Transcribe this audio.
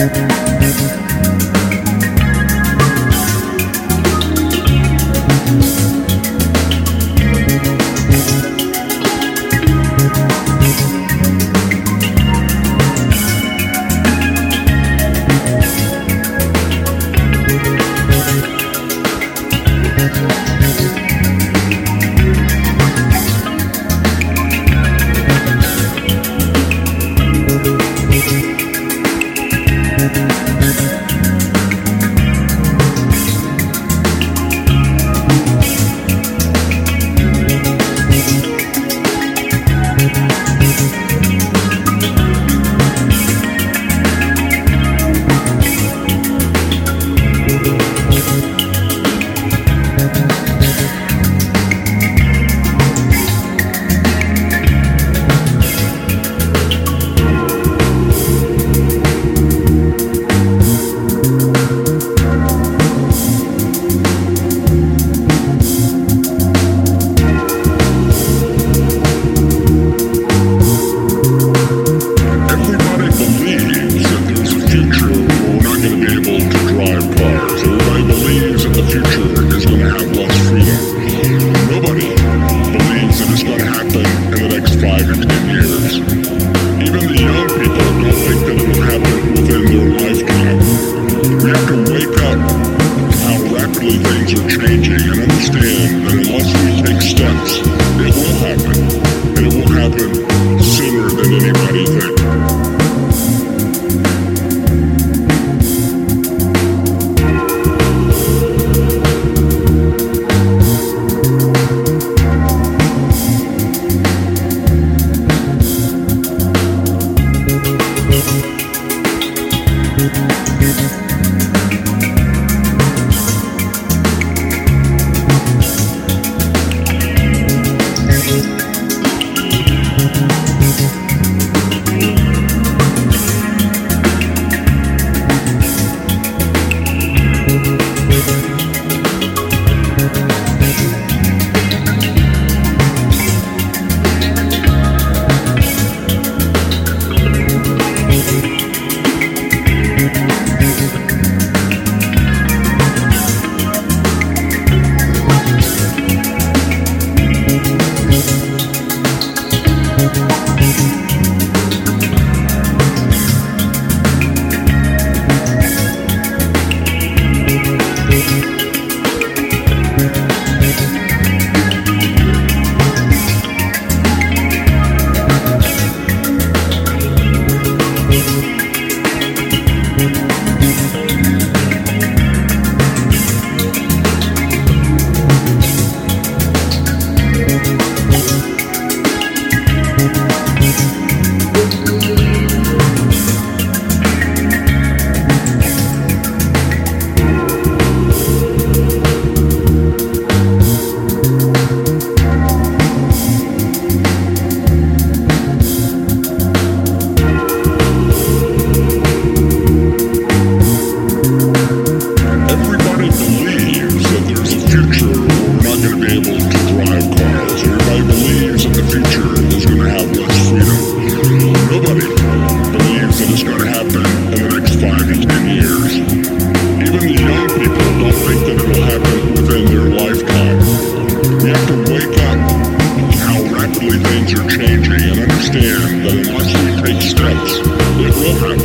Everybody Nobody believes that it's going to happen in the next five or ten years. Even the young people don't think that it will happen within their lifetime. We have to wake up to how rapidly things are changing and understand that unless we take steps, it will happen. And it will happen sooner than anybody thinks. Straight, straight.